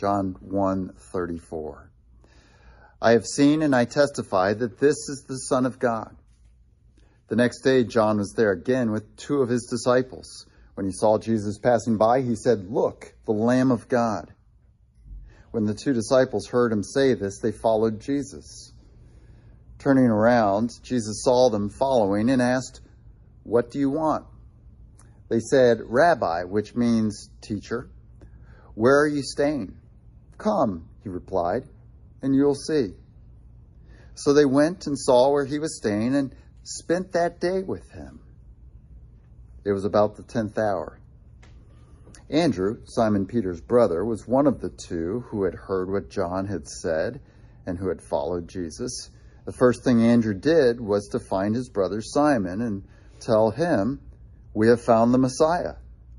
John 1:34. I have seen and I testify that this is the Son of God. The next day, John was there again with two of his disciples. When he saw Jesus passing by, he said, Look, the Lamb of God. When the two disciples heard him say this, they followed Jesus. Turning around, Jesus saw them following and asked, What do you want? They said, Rabbi, which means teacher, where are you staying? Come, he replied and you'll see. So they went and saw where he was staying and spent that day with him. It was about the tenth hour. Andrew, Simon Peter's brother, was one of the two who had heard what John had said and who had followed Jesus. The first thing Andrew did was to find his brother Simon and tell him, We have found the Messiah,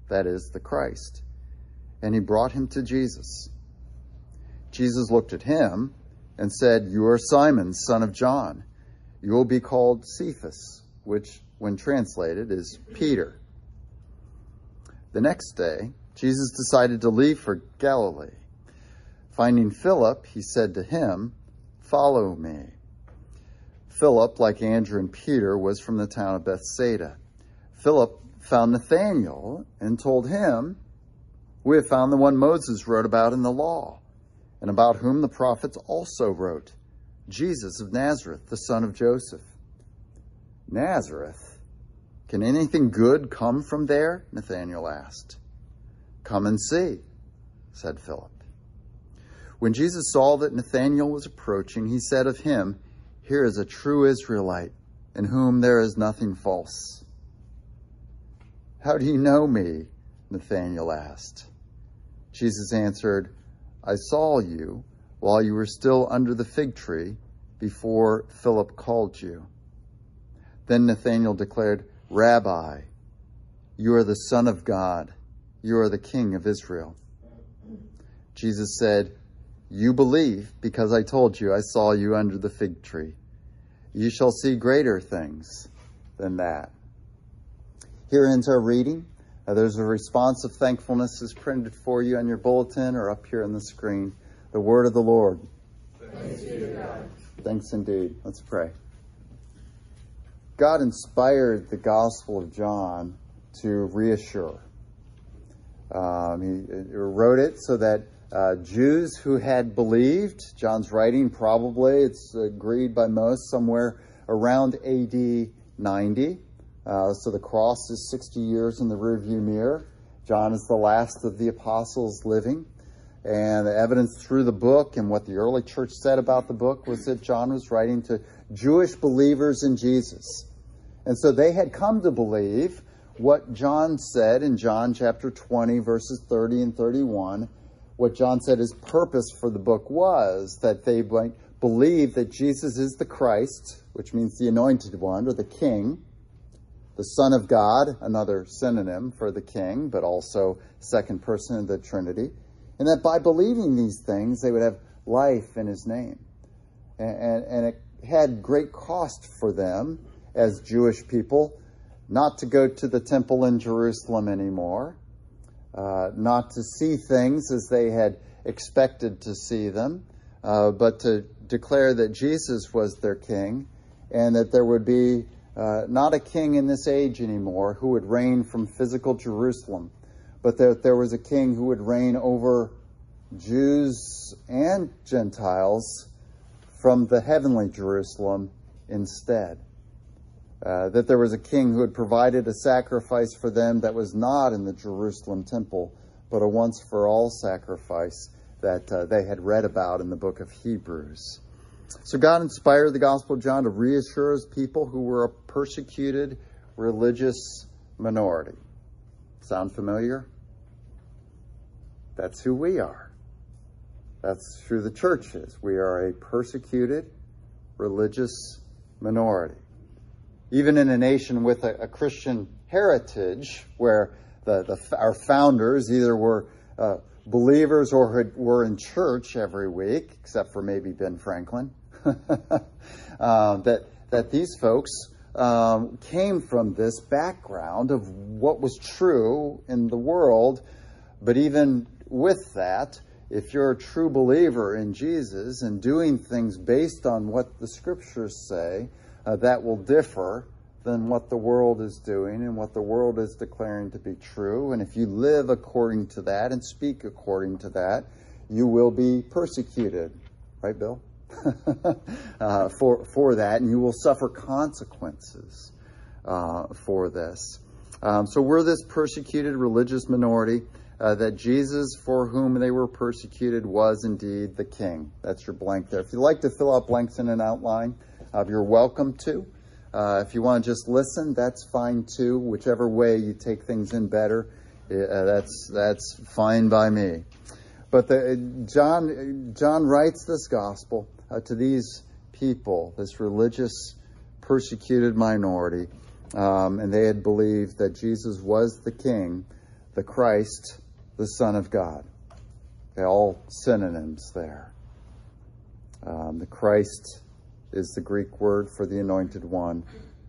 that is, the Christ. And he brought him to Jesus. Jesus looked at him and said, You are Simon, son of John. You will be called Cephas, which, when translated, is Peter. The next day, Jesus decided to leave for Galilee. Finding Philip, he said to him, Follow me. Philip, like Andrew and Peter, was from the town of Bethsaida. Philip found Nathanael and told him, We have found the one Moses wrote about in the law and about whom the prophets also wrote, Jesus of Nazareth, the son of Joseph. Nazareth? Can anything good come from there? Nathanael asked. Come and see, said Philip. When Jesus saw that Nathanael was approaching, he said of him, Here is a true Israelite, in whom there is nothing false. How do you know me? Nathanael asked. Jesus answered, I saw you while you were still under the fig tree before Philip called you. Then Nathanael declared, Rabbi, you are the Son of God. You are the King of Israel. Jesus said, You believe because I told you I saw you under the fig tree. You shall see greater things than that. Here ends our reading. Uh, there's a response of thankfulness is printed for you on your bulletin or up here on the screen. The word of the Lord. Thanks, Thanks indeed. Let's pray. God inspired the Gospel of John to reassure. Um, he, he, wrote it so that uh, Jews who had believed, John's writing probably, it's agreed by most, somewhere around AD 90, uh, so the cross is 60 years in the rearview mirror. John is the last of the apostles living. And the evidence through the book and what the early church said about the book was that John was writing to Jewish believers in Jesus. And so they had come to believe what John said in John chapter 20, verses 30 and 31. What John said his purpose for the book was that they might believe that Jesus is the Christ, which means the anointed one or the king the Son of God, another synonym for the King, but also second person of the Trinity, and that by believing these things, they would have life in His name. And, and it had great cost for them as Jewish people not to go to the temple in Jerusalem anymore, uh, not to see things as they had expected to see them, uh, but to declare that Jesus was their king and that there would be uh, not a king in this age anymore who would reign from physical Jerusalem, but that there was a king who would reign over Jews and Gentiles from the heavenly Jerusalem instead. Uh, that there was a king who had provided a sacrifice for them that was not in the Jerusalem temple, but a once for all sacrifice that uh, they had read about in the book of Hebrews. So God inspired the Gospel of John to reassure his people who were a persecuted religious minority. Sound familiar? That's who we are. That's who the church is. We are a persecuted religious minority. Even in a nation with a, a Christian heritage, where the, the, our founders either were uh, believers or had, were in church every week, except for maybe Ben Franklin, uh, that that these folks um, came from this background of what was true in the world, but even with that, if you're a true believer in Jesus and doing things based on what the scriptures say, uh, that will differ than what the world is doing and what the world is declaring to be true. And if you live according to that and speak according to that, you will be persecuted. Right, Bill? uh, for, for that, and you will suffer consequences uh, for this. Um, so we're this persecuted religious minority uh, that Jesus, for whom they were persecuted, was indeed the king. That's your blank there. If you'd like to fill out blanks in an outline, you're welcome to. Uh, if you want to just listen, that's fine too. Whichever way you take things in better, uh, that's that's fine by me. But the, John John writes this gospel uh, to these people, this religious persecuted minority, um, and they had believed that Jesus was the King, the Christ, the Son of God. They're all synonyms there. Um, the Christ is the Greek word for the anointed one.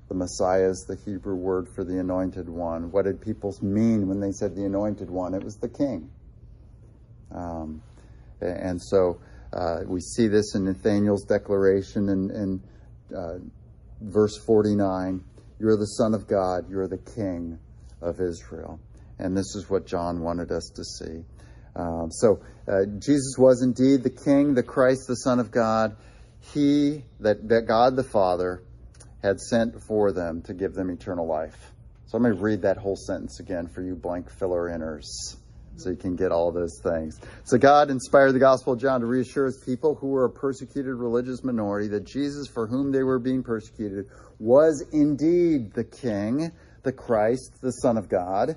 The Messiah is the Hebrew word for the anointed one. What did people mean when they said the anointed one? It was the king. Um, and so uh, we see this in Nathaniel's declaration in, in uh, verse 49 You're the Son of God, you're the King of Israel. And this is what John wanted us to see. Um, so uh, Jesus was indeed the King, the Christ, the Son of God. He, that, that God the Father, had sent for them to give them eternal life. So I'm going to read that whole sentence again for you blank filler inners so you can get all those things. So God inspired the Gospel of John to reassure his people who were a persecuted religious minority that Jesus, for whom they were being persecuted, was indeed the King, the Christ, the Son of God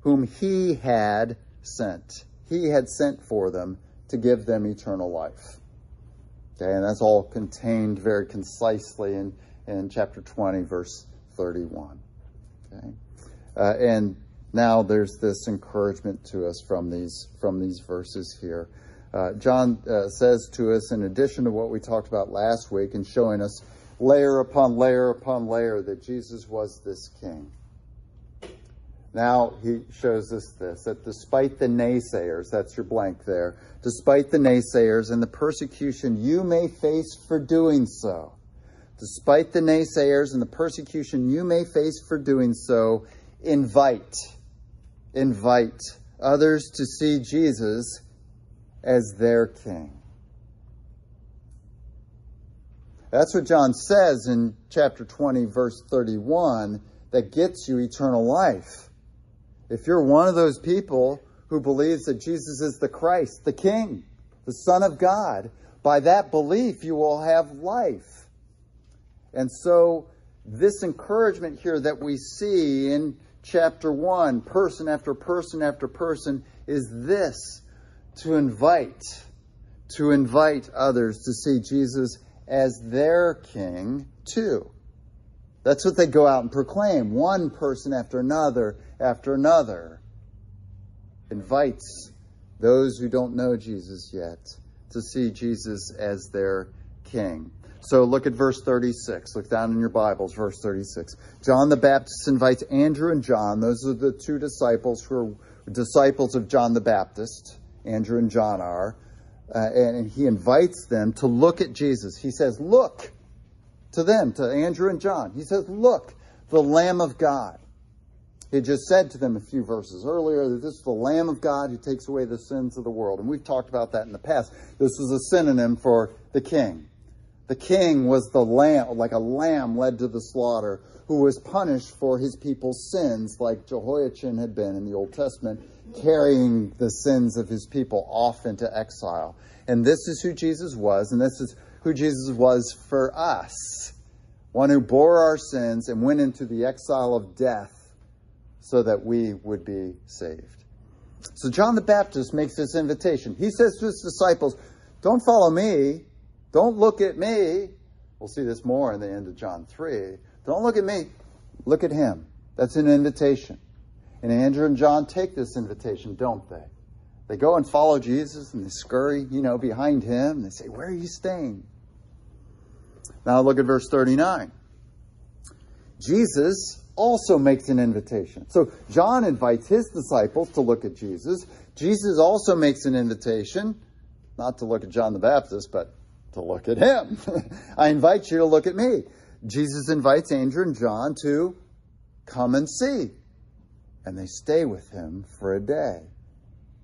whom he had sent. He had sent for them to give them eternal life. Okay, and that's all contained very concisely in, in chapter 20, verse 31. Okay, uh, and now there's this encouragement to us from these from these verses here. Uh, John uh, says to us, in addition to what we talked about last week, and showing us layer upon layer upon layer that Jesus was this King. Now he shows us this that despite the naysayers, that's your blank there, despite the naysayers and the persecution you may face for doing so, despite the naysayers and the persecution you may face for doing so, invite, invite others to see Jesus as their king. That's what John says in chapter 20, verse 31, that gets you eternal life. If you're one of those people who believes that Jesus is the Christ, the King, the Son of God, by that belief you will have life. And so, this encouragement here that we see in chapter 1, person after person after person, is this to invite, to invite others to see Jesus as their King too. That's what they go out and proclaim, one person after another after another. Invites those who don't know Jesus yet to see Jesus as their king. So look at verse 36. Look down in your Bibles, verse 36. John the Baptist invites Andrew and John. Those are the two disciples who are disciples of John the Baptist. Andrew and John are. Uh, and he invites them to look at Jesus. He says, Look to them, to Andrew and John. He says, Look, the Lamb of God. He just said to them a few verses earlier that this is the Lamb of God who takes away the sins of the world. And we've talked about that in the past. This was a synonym for the king. The king was the lamb, like a lamb led to the slaughter, who was punished for his people's sins, like Jehoiachin had been in the Old Testament, carrying the sins of his people off into exile. And this is who Jesus was, and this is who Jesus was for us one who bore our sins and went into the exile of death so that we would be saved. So John the Baptist makes this invitation. He says to his disciples, Don't follow me. Don't look at me. We'll see this more in the end of John 3. Don't look at me. Look at him. That's an invitation. And Andrew and John take this invitation, don't they? They go and follow Jesus and they scurry, you know, behind him. And they say, Where are you staying? Now look at verse 39. Jesus also makes an invitation. So John invites his disciples to look at Jesus. Jesus also makes an invitation, not to look at John the Baptist, but to look at him. I invite you to look at me. Jesus invites Andrew and John to come and see. And they stay with him for a day.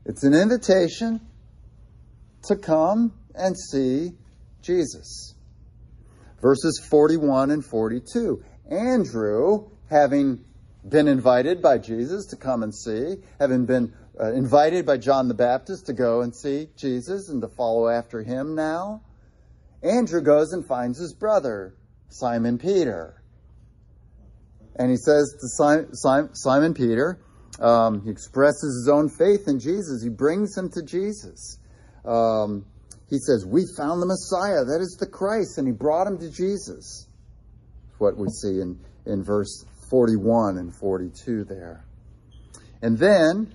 It's an invitation to come and see Jesus. Verses 41 and 42. Andrew, having been invited by Jesus to come and see, having been uh, invited by John the Baptist to go and see Jesus and to follow after him now, Andrew goes and finds his brother, Simon Peter. And he says to Simon, Peter, um, he expresses his own faith in Jesus. He brings him to Jesus. Um, he says, We found the Messiah, that is the Christ, and he brought him to Jesus. What we see in, in verse 41 and 42 there. And then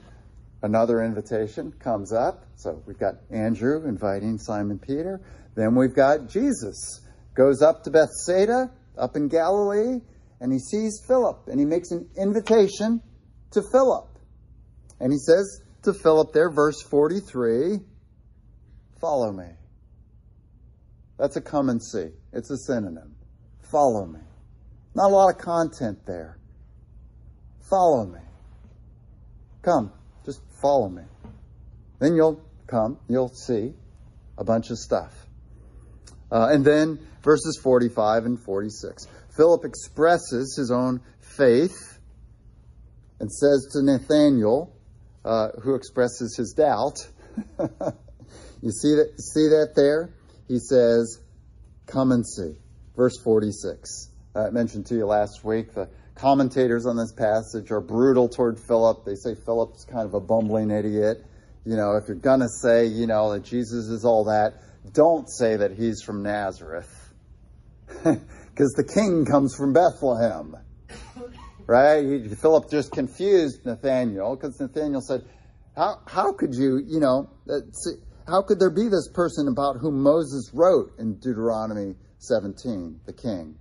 another invitation comes up. So we've got Andrew inviting Simon Peter. Then we've got Jesus goes up to Bethsaida, up in Galilee, and he sees Philip, and he makes an invitation to Philip. And he says to Philip there, verse 43, Follow me. That's a come and see. It's a synonym. Follow me. Not a lot of content there. Follow me. Come, just follow me. Then you'll come, you'll see a bunch of stuff. Uh, and then verses 45 and 46. Philip expresses his own faith and says to Nathanael, uh, who expresses his doubt, you see that, see that there? He says, Come and see. Verse 46. Uh, I mentioned to you last week the commentators on this passage are brutal toward Philip. They say Philip's kind of a bumbling idiot. You know, if you're going to say, you know, that Jesus is all that, don't say that he's from Nazareth. Because the king comes from Bethlehem. Right? Philip just confused Nathaniel because Nathaniel said, how, how could you, you know, uh, how could there be this person about whom Moses wrote in Deuteronomy 17, the king?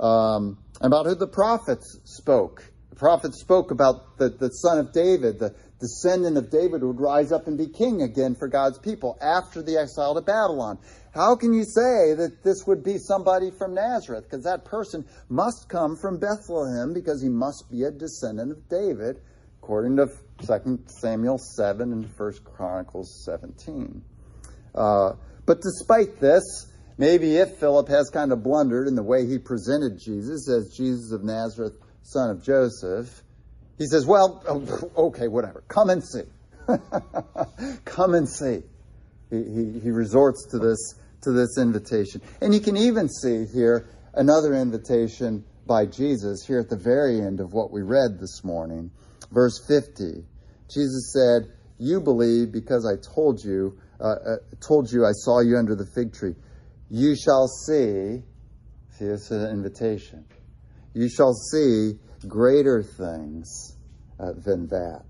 Um, about who the prophets spoke. The prophets spoke about the, the son of David, the, descendant of David would rise up and be king again for God's people after the exile to Babylon. How can you say that this would be somebody from Nazareth? Because that person must come from Bethlehem because he must be a descendant of David, according to 2 Samuel 7 and 1 Chronicles 17. Uh, but despite this, maybe if Philip has kind of blundered in the way he presented Jesus as Jesus of Nazareth, son of Joseph, he says, Well, okay, whatever. Come and see. Come and see. He, he, he resorts to this, to this invitation. And you can even see here another invitation by Jesus here at the very end of what we read this morning. Verse 50. Jesus said, You believe because I told you, uh, uh, told you I saw you under the fig tree. You shall see. See, this is an invitation. You shall see greater things uh, than that.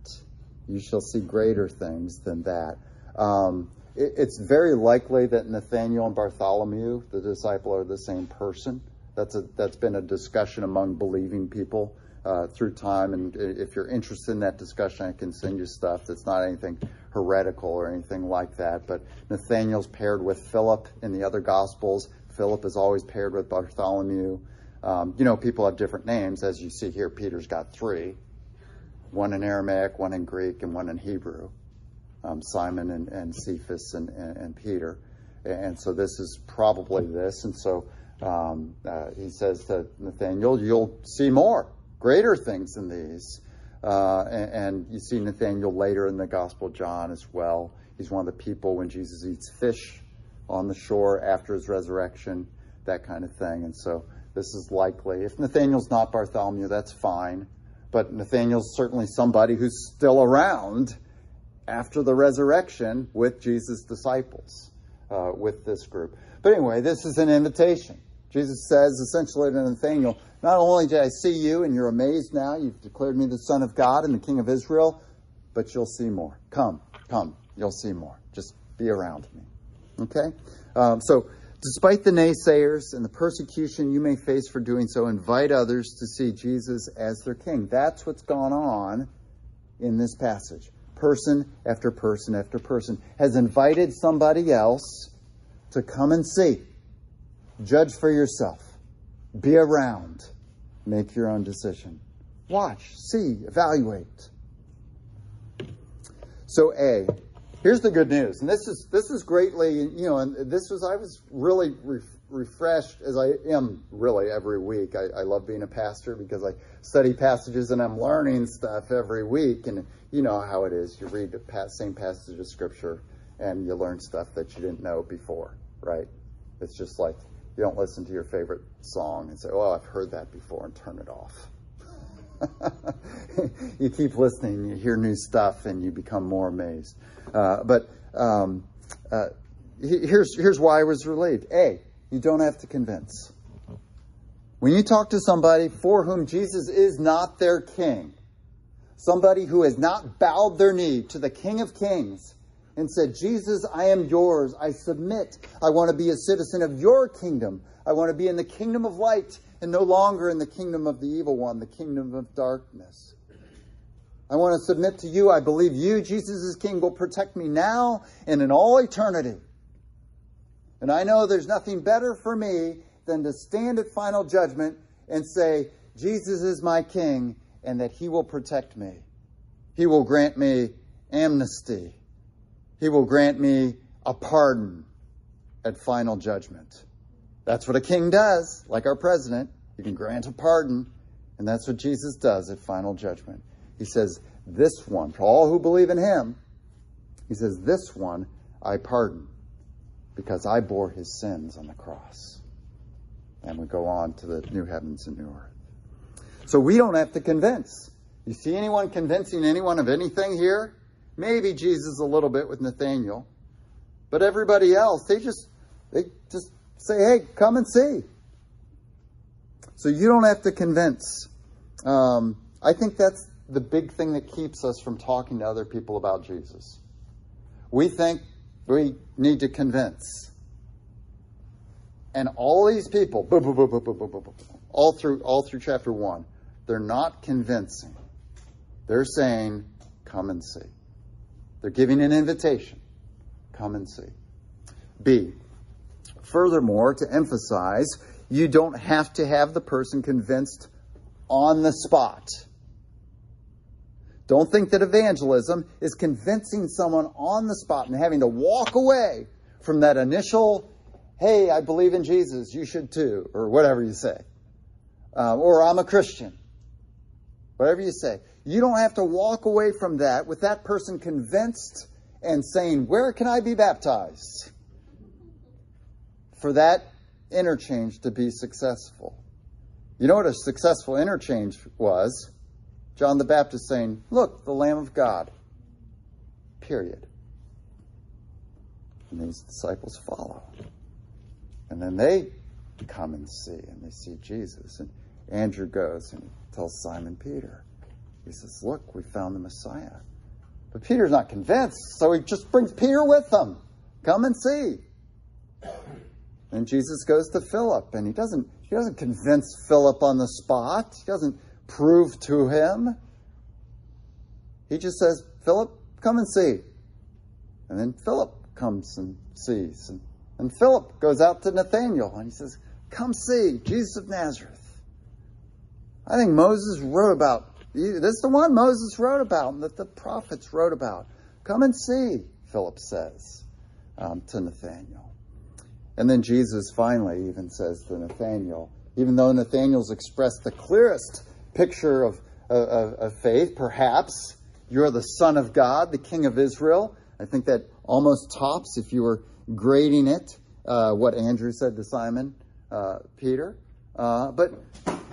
You shall see greater things than that. Um, it, it's very likely that Nathaniel and Bartholomew, the disciple, are the same person. That's a, that's been a discussion among believing people uh, through time. And if you're interested in that discussion, I can send you stuff that's not anything heretical or anything like that. But Nathaniel's paired with Philip in the other Gospels. Philip is always paired with Bartholomew. Um, you know, people have different names. As you see here, Peter's got three one in Aramaic, one in Greek, and one in Hebrew. Um, Simon and, and Cephas and, and, and, Peter. And so this is probably this. And so um, uh, he says to Nathaniel, You'll see more, greater things than these. Uh, and, and, you see Nathaniel later in the Gospel of John as well. He's one of the people when Jesus eats fish on the shore after his resurrection, that kind of thing. And so this is likely. If Nathaniel's not Bartholomew, that's fine. But Nathaniel's certainly somebody who's still around after the resurrection with Jesus' disciples, uh, with this group. But anyway, this is an invitation. Jesus says essentially to Nathaniel, Not only did I see you and you're amazed now, you've declared me the Son of God and the King of Israel, but you'll see more. Come, come, you'll see more. Just be around me. Okay? Um, so Despite the naysayers and the persecution you may face for doing so, invite others to see Jesus as their king. That's what's gone on in this passage. Person after person after person has invited somebody else to come and see. Judge for yourself. Be around. Make your own decision. Watch, see, evaluate. So, A, here's the good news, and this is this is greatly, you know, and this was I was really re- refreshed as I am really every week. I, I, love being a pastor because I study passages and I'm learning stuff every week, and you know how it is. You read the same passage of scripture and you learn stuff that you didn't know before, right? It's just like you don't listen to your favorite song and say, "Oh, I've heard that before," and turn it off. you keep listening, you hear new stuff, and you become more amazed. Uh, but um, uh, here's here's why I was relieved. A, you don't have to convince. When you talk to somebody for whom Jesus is not their king, somebody who has not bowed their knee to the King of Kings and said, Jesus, I am yours. I submit. I want to be a citizen of your kingdom. I want to be in the kingdom of light and no longer in the kingdom of the evil one, the kingdom of darkness. I want to submit to you. I believe you, Jesus is King, will protect me now and in all eternity. And I know there's nothing better for me than to stand at final judgment and say, Jesus is my King and that he will protect me. He will grant me amnesty. He will grant me a pardon at final judgment. That's what a king does, like our president. He can grant a pardon, and that's what Jesus does at final judgment. He says, This one, for all who believe in him, he says, This one I pardon because I bore his sins on the cross. And we go on to the new heavens and new earth. So we don't have to convince. You see anyone convincing anyone of anything here? Maybe Jesus a little bit with Nathaniel. But everybody else, they just they just say, hey, come and see. So you don't have to convince. Um, I think that's the big thing that keeps us from talking to other people about Jesus. We think we need to convince. And all these people, all through all through chapter one, they're not convincing. They're saying, "Come and see." They're giving an invitation. Come and see. B. Furthermore, to emphasize, you don't have to have the person convinced on the spot. Don't think that evangelism is convincing someone on the spot and having to walk away from that initial, hey, I believe in Jesus, you should too, or whatever you say. Uh, or I'm a Christian. Whatever you say. You don't have to walk away from that with that person convinced and saying, Where can I be baptized? For that interchange to be successful. You know what a successful interchange was? John the Baptist saying, Look, the Lamb of God. Period. And these disciples follow. And then they come and see, and they see Jesus. And Andrew goes and tells Simon Peter. He says, Look, we found the Messiah. But Peter's not convinced, so he just brings Peter with him. Come and see. And Jesus goes to Philip, and he doesn't, he doesn't convince Philip on the spot. He doesn't prove to him. He just says, Philip, come and see. And then Philip comes and sees. And, and Philip goes out to Nathanael and he says, Come see Jesus of Nazareth. I think Moses wrote about. This is the one Moses wrote about and that the prophets wrote about. Come and see, Philip says um, to Nathanael. And then Jesus finally even says to Nathanael, even though Nathanael's expressed the clearest picture of, of, of faith, perhaps. You're the Son of God, the King of Israel. I think that almost tops, if you were grading it, uh, what Andrew said to Simon uh, Peter. Uh, but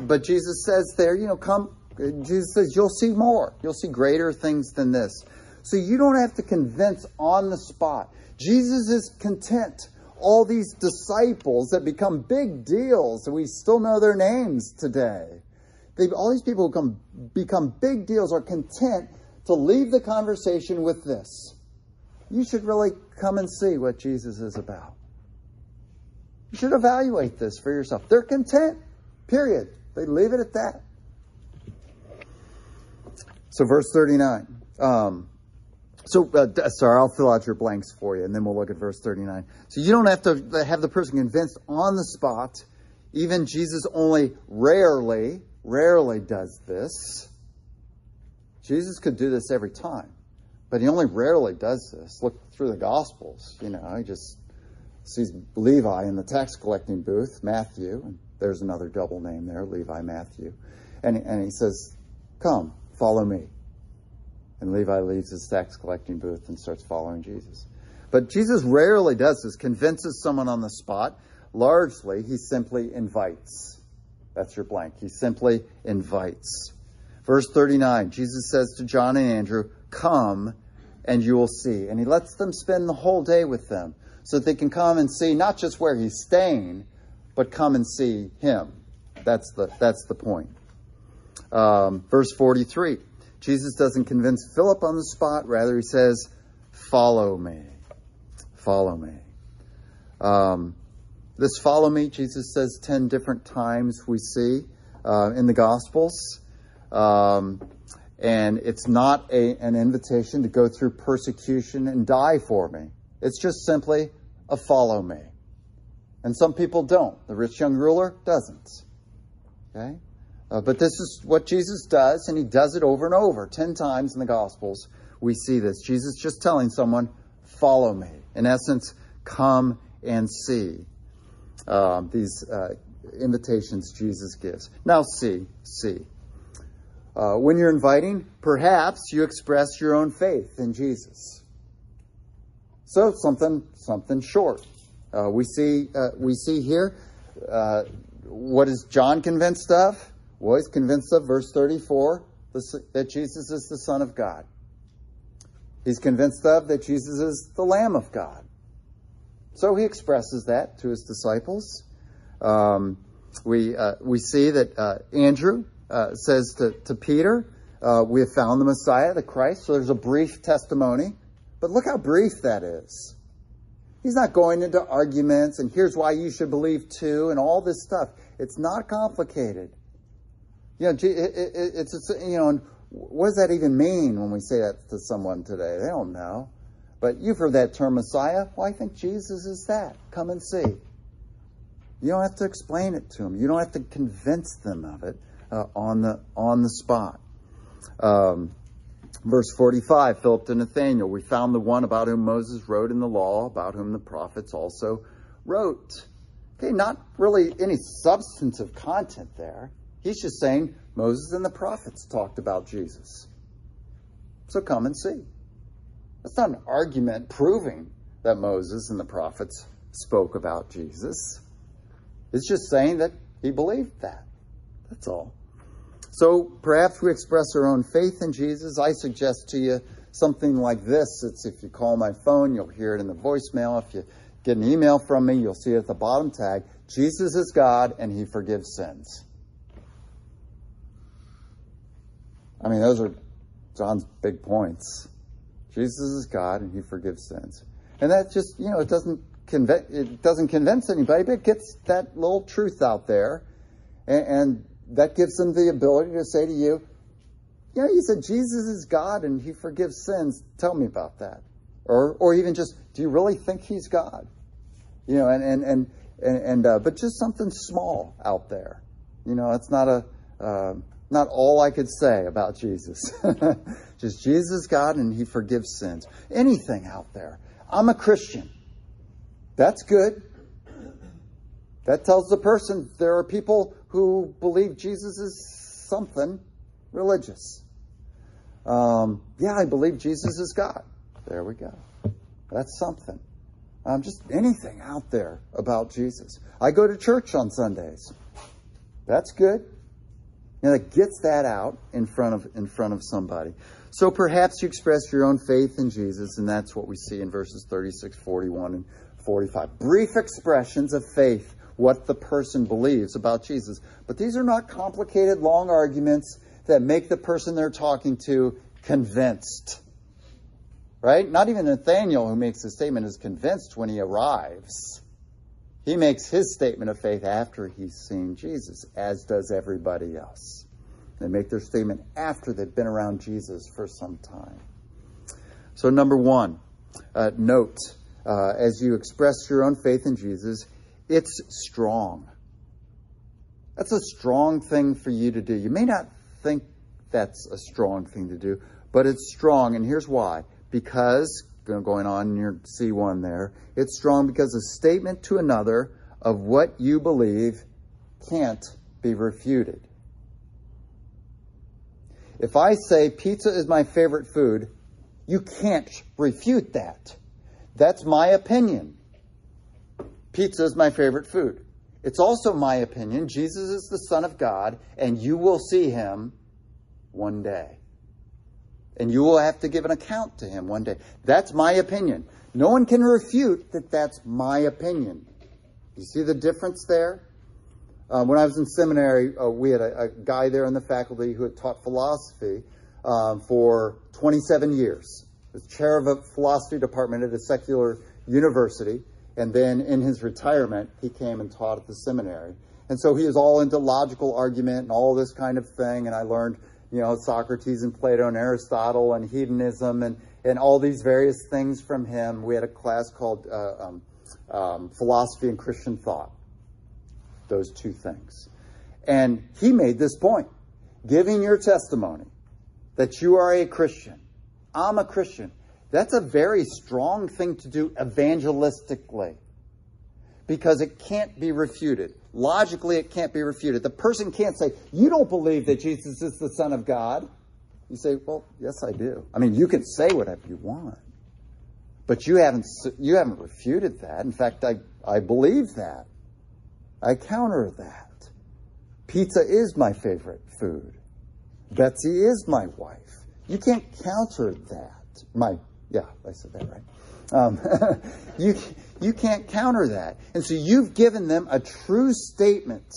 but Jesus says there, you know, come. Jesus says you'll see more. You'll see greater things than this. So you don't have to convince on the spot. Jesus is content. All these disciples that become big deals, and we still know their names today. They, all these people who come, become big deals are content to leave the conversation with this. You should really come and see what Jesus is about. You should evaluate this for yourself. They're content, period. They leave it at that. So, verse 39. Um, so, uh, sorry, I'll fill out your blanks for you, and then we'll look at verse 39. So, you don't have to have the person convinced on the spot. Even Jesus only rarely, rarely does this. Jesus could do this every time, but he only rarely does this. Look through the Gospels, you know, he just sees Levi in the tax collecting booth, Matthew, and there's another double name there, Levi Matthew. And, and he says, Come, follow me. And Levi leaves his tax collecting booth and starts following Jesus. But Jesus rarely does this, convinces someone on the spot. Largely, he simply invites. That's your blank. He simply invites. Verse 39, Jesus says to John and Andrew, Come and you will see. And he lets them spend the whole day with them so that they can come and see not just where he's staying, but come and see him. That's the, that's the point. Um, verse 43, Jesus doesn't convince Philip on the spot, rather, he says, Follow me. Follow me. Um, this follow me, Jesus says 10 different times we see uh, in the Gospels. Um, and it's not a, an invitation to go through persecution and die for me. It's just simply a follow me. And some people don't. The rich young ruler doesn't. Okay? Uh, but this is what Jesus does, and he does it over and over. Ten times in the Gospels, we see this. Jesus just telling someone, follow me. In essence, come and see. Um, these uh, invitations Jesus gives. Now, see, see. Uh, when you're inviting, perhaps you express your own faith in Jesus. So something something short. Uh, we see uh, we see here what is John convinced of? Well, he's convinced of verse 34 that Jesus is the Son of God. He's convinced of that Jesus is the Lamb of God. So he expresses that to his disciples. Um, we uh, we see that uh, Andrew uh, says to, to Peter, uh, We have found the Messiah, the Christ. So there's a brief testimony. But look how brief that is. He's not going into arguments and here's why you should believe too and all this stuff. It's not complicated. You know, it, it, it's, you know, what does that even mean when we say that to someone today? They don't know. But you've heard that term Messiah. Well, I think Jesus is that. Come and see. You don't have to explain it to them. You don't have to convince them of it uh, on the on the spot. Um, verse 45, Philip to Nathanael, we found the one about whom Moses wrote in the law, about whom the prophets also wrote. Okay, not really any substantive content there. He's just saying Moses and the prophets talked about Jesus. So come and see. That's not an argument proving that Moses and the prophets spoke about Jesus. It's just saying that he believed that. That's all. So perhaps we express our own faith in Jesus. I suggest to you something like this. It's if you call my phone, you'll hear it in the voicemail. If you get an email from me, you'll see it at the bottom tag. Jesus is God and he forgives sins. I mean, those are John's big points. Jesus is God and he forgives sins. And that just, you know, it doesn't convince, it doesn't convince anybody, but it gets that little truth out there. And, and that gives them the ability to say to you, you know, you said Jesus is God and he forgives sins. Tell me about that. Or, or even just, do you really think he's God? You know, and, and, and, and, and uh, but just something small out there. You know, it's not a, uh, not all I could say about Jesus. just Jesus God and he forgives sins. Anything out there. I'm a Christian. That's good. That tells the person there are people who believe Jesus is something religious. Um, yeah, I believe Jesus is God. There we go. That's something. Um, just anything out there about Jesus. I go to church on Sundays. That's good. Know, that gets that out in front of in front of somebody. So perhaps you express your own faith in Jesus, and that's what we see in verses 36, 41, and 45. Brief expressions of faith what the person believes about Jesus. But these are not complicated, long arguments that make the person they're talking to convinced. Right? Not even Nathaniel, who makes the statement, is convinced when he arrives. He makes his statement of faith after he's seen Jesus, as does everybody else. They make their statement after they've been around Jesus for some time. So, number one, uh, note uh, as you express your own faith in Jesus, it's strong. That's a strong thing for you to do. You may not think that's a strong thing to do, but it's strong, and here's why. Because, going on in your C1 there, it's strong because a statement to another of what you believe can't be refuted. If I say pizza is my favorite food, you can't refute that. That's my opinion. Pizza is my favorite food. It's also my opinion Jesus is the Son of God, and you will see him one day. And you will have to give an account to him one day. That's my opinion. No one can refute that that's my opinion. You see the difference there? Uh, when I was in seminary, uh, we had a, a, guy there in the faculty who had taught philosophy um, for 27 years. He was chair of a philosophy department at a secular university. And then in his retirement, he came and taught at the seminary. And so he was all into logical argument and all this kind of thing. And I learned, you know, Socrates and Plato and Aristotle and hedonism and, and all these various things from him. We had a class called uh, um, um, Philosophy and Christian Thought, those two things. And he made this point giving your testimony that you are a Christian. I'm a Christian. That's a very strong thing to do evangelistically because it can't be refuted. Logically, it can't be refuted. The person can't say, You don't believe that Jesus is the Son of God. You say, Well, yes, I do. I mean, you can say whatever you want, but you haven't, you haven't refuted that. In fact, I, I believe that. I counter that. Pizza is my favorite food. Betsy is my wife. You can't counter that. My yeah, I said that right. Um, you, you can't counter that. And so you've given them a true statement,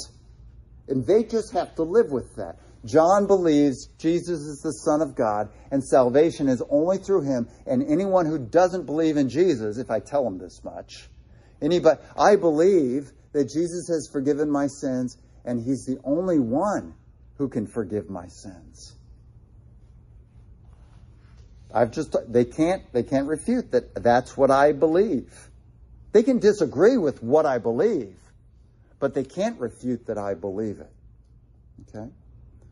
and they just have to live with that. John believes Jesus is the Son of God, and salvation is only through him. And anyone who doesn't believe in Jesus, if I tell them this much, anybody, I believe that Jesus has forgiven my sins, and he's the only one who can forgive my sins. I've just they can't they can't refute that that's what I believe. They can disagree with what I believe, but they can't refute that I believe it. Okay?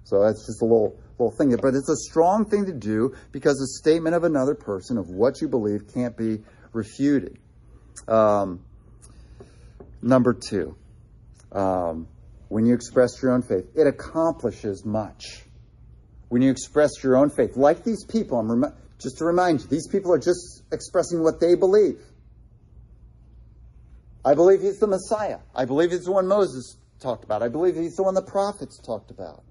So that's just a little little thing, but it's a strong thing to do because a statement of another person of what you believe can't be refuted. Um, number two, um, when you express your own faith, it accomplishes much. When you express your own faith, like these people, I'm just to remind you, these people are just expressing what they believe. I believe he's the Messiah. I believe he's the one Moses talked about. I believe he's the one the prophets talked about.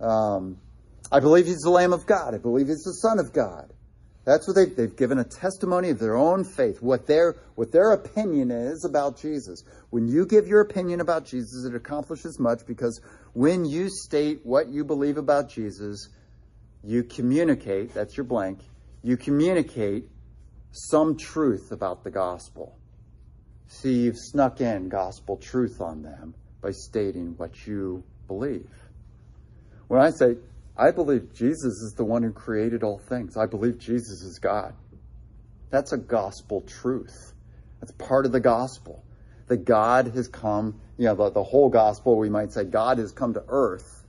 Um, I believe he's the Lamb of God. I believe he's the Son of God. That's what they've, they've given a testimony of their own faith, what their, what their opinion is about Jesus. When you give your opinion about Jesus, it accomplishes much because when you state what you believe about Jesus, you communicate, that's your blank, you communicate some truth about the gospel. See, you've snuck in gospel truth on them by stating what you believe. When I say, I believe Jesus is the one who created all things, I believe Jesus is God. That's a gospel truth. That's part of the gospel. That God has come, you know, the, the whole gospel, we might say, God has come to earth.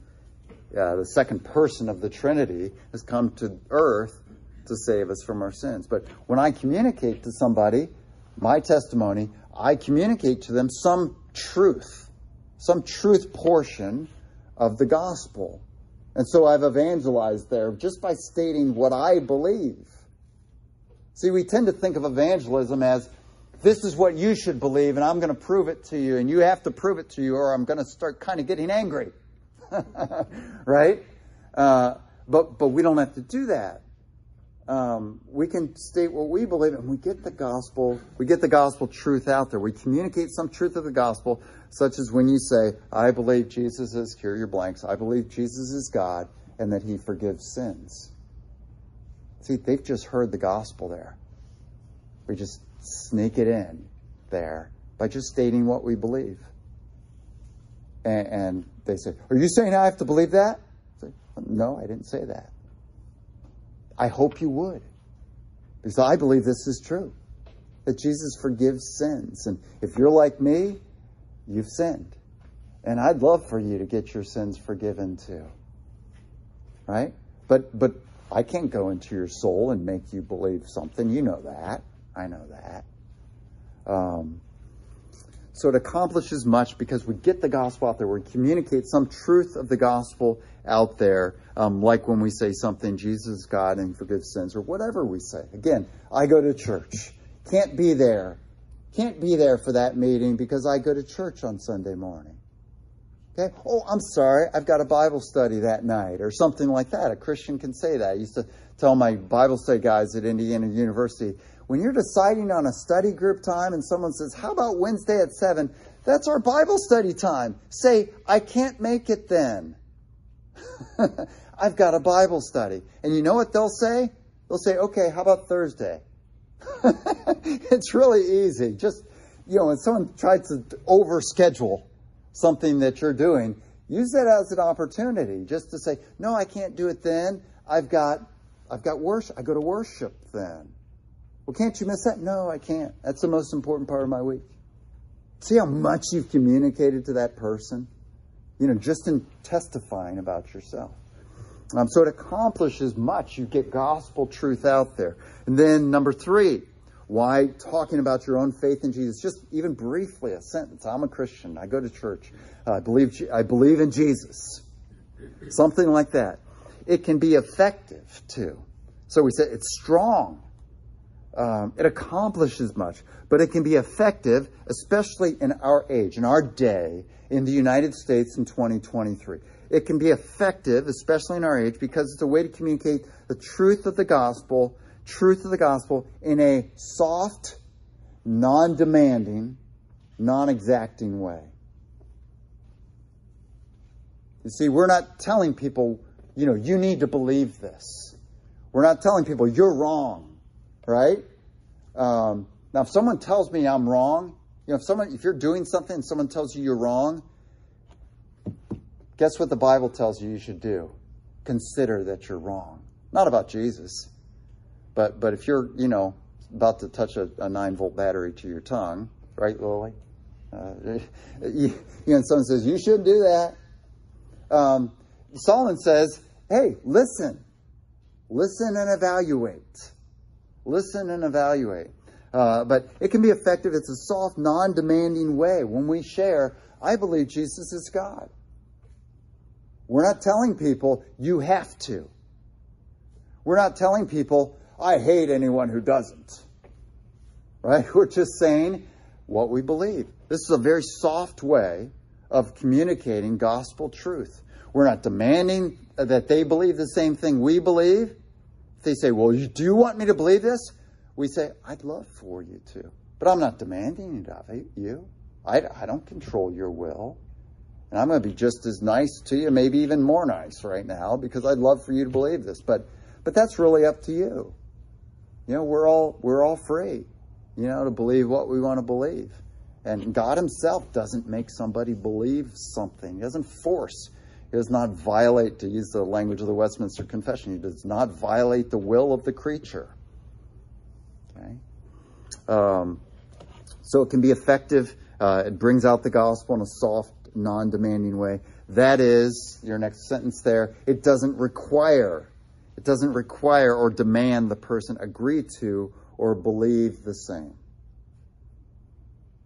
Uh, the second person of the Trinity has come to earth to save us from our sins. But when I communicate to somebody my testimony, I communicate to them some truth, some truth portion of the gospel. And so I've evangelized there just by stating what I believe. See, we tend to think of evangelism as this is what you should believe, and I'm going to prove it to you, and you have to prove it to you, or I'm going to start kind of getting angry. right? Uh, but, but we don't have to do that um, we can state what we believe and we get the gospel, we get the gospel truth out there. We communicate some truth of the gospel, such as when you say, I believe Jesus is, here your blanks, I believe Jesus is God and that he forgives sins. See, they've just heard the gospel there. We just sneak it in there by just stating what we believe. And, and they say, Are you saying I have to believe that? Say, no, I didn't say that. I hope you would. Because I believe this is true that Jesus forgives sins. And if you're like me, you've sinned. And I'd love for you to get your sins forgiven too. Right? But but I can't go into your soul and make you believe something. You know that. I know that. Um, so it accomplishes much because we get the gospel out there. We communicate some truth of the gospel out there, um, like when we say something, Jesus is God and forgives sins, or whatever we say. Again, I go to church. Can't be there. Can't be there for that meeting because I go to church on Sunday morning. Okay? Oh, I'm sorry, I've got a Bible study that night, or something like that. A Christian can say that. I used to tell my Bible study guys at Indiana University, when you're deciding on a study group time and someone says, How about Wednesday at 7? That's our Bible study time. Say, I can't make it then. I've got a Bible study. And you know what they'll say? They'll say, Okay, how about Thursday? it's really easy. Just, you know, when someone tries to overschedule something that you're doing, use that as an opportunity just to say, No, I can't do it then. I've got I've got worship. I go to worship then. Well, can't you miss that? No, I can't. That's the most important part of my week. See how much you've communicated to that person? You know, just in testifying about yourself. Um, so it accomplishes much. You get gospel truth out there. And then number three, why talking about your own faith in Jesus? Just even briefly, a sentence. I'm a Christian. I go to church. I believe. I believe in Jesus. Something like that. It can be effective too. So we say it's strong. Um, it accomplishes much, but it can be effective, especially in our age, in our day, in the United States in 2023. It can be effective, especially in our age, because it's a way to communicate the truth of the gospel, truth of the gospel in a soft, non demanding, non exacting way. You see, we're not telling people, you know, you need to believe this. We're not telling people you're wrong right? Um, now, if someone tells me I'm wrong, you know, if someone, if you're doing something and someone tells you you're wrong, guess what the Bible tells you you should do? Consider that you're wrong. Not about Jesus, but but if you're, you know, about to touch a, a nine volt battery to your tongue, right, Lily? Uh, you, you know, someone says you shouldn't do that. Um, Solomon says, "Hey, listen, listen and evaluate." Listen and evaluate. Uh, but it can be effective. It's a soft, non demanding way. When we share, I believe Jesus is God. We're not telling people, you have to. We're not telling people, I hate anyone who doesn't. Right? We're just saying what we believe. This is a very soft way of communicating gospel truth. We're not demanding that they believe the same thing we believe. If they say, Well, do you want me to believe this? We say, I'd love for you to, but I'm not demanding it of you. I, I don't control your will. And I'm going to be just as nice to you, maybe even more nice right now, because I'd love for you to believe this. But, but that's really up to you. You know, we're all, we're all free, you know, to believe what we want to believe. And God Himself doesn't make somebody believe something. He doesn't force he does not violate, to use the language of the Westminster Confession, he does not violate the will of the creature. Okay? Um, so it can be effective. Uh, it brings out the gospel in a soft, non demanding way. That is, your next sentence there, it doesn't require, it doesn't require or demand the person agree to or believe the same.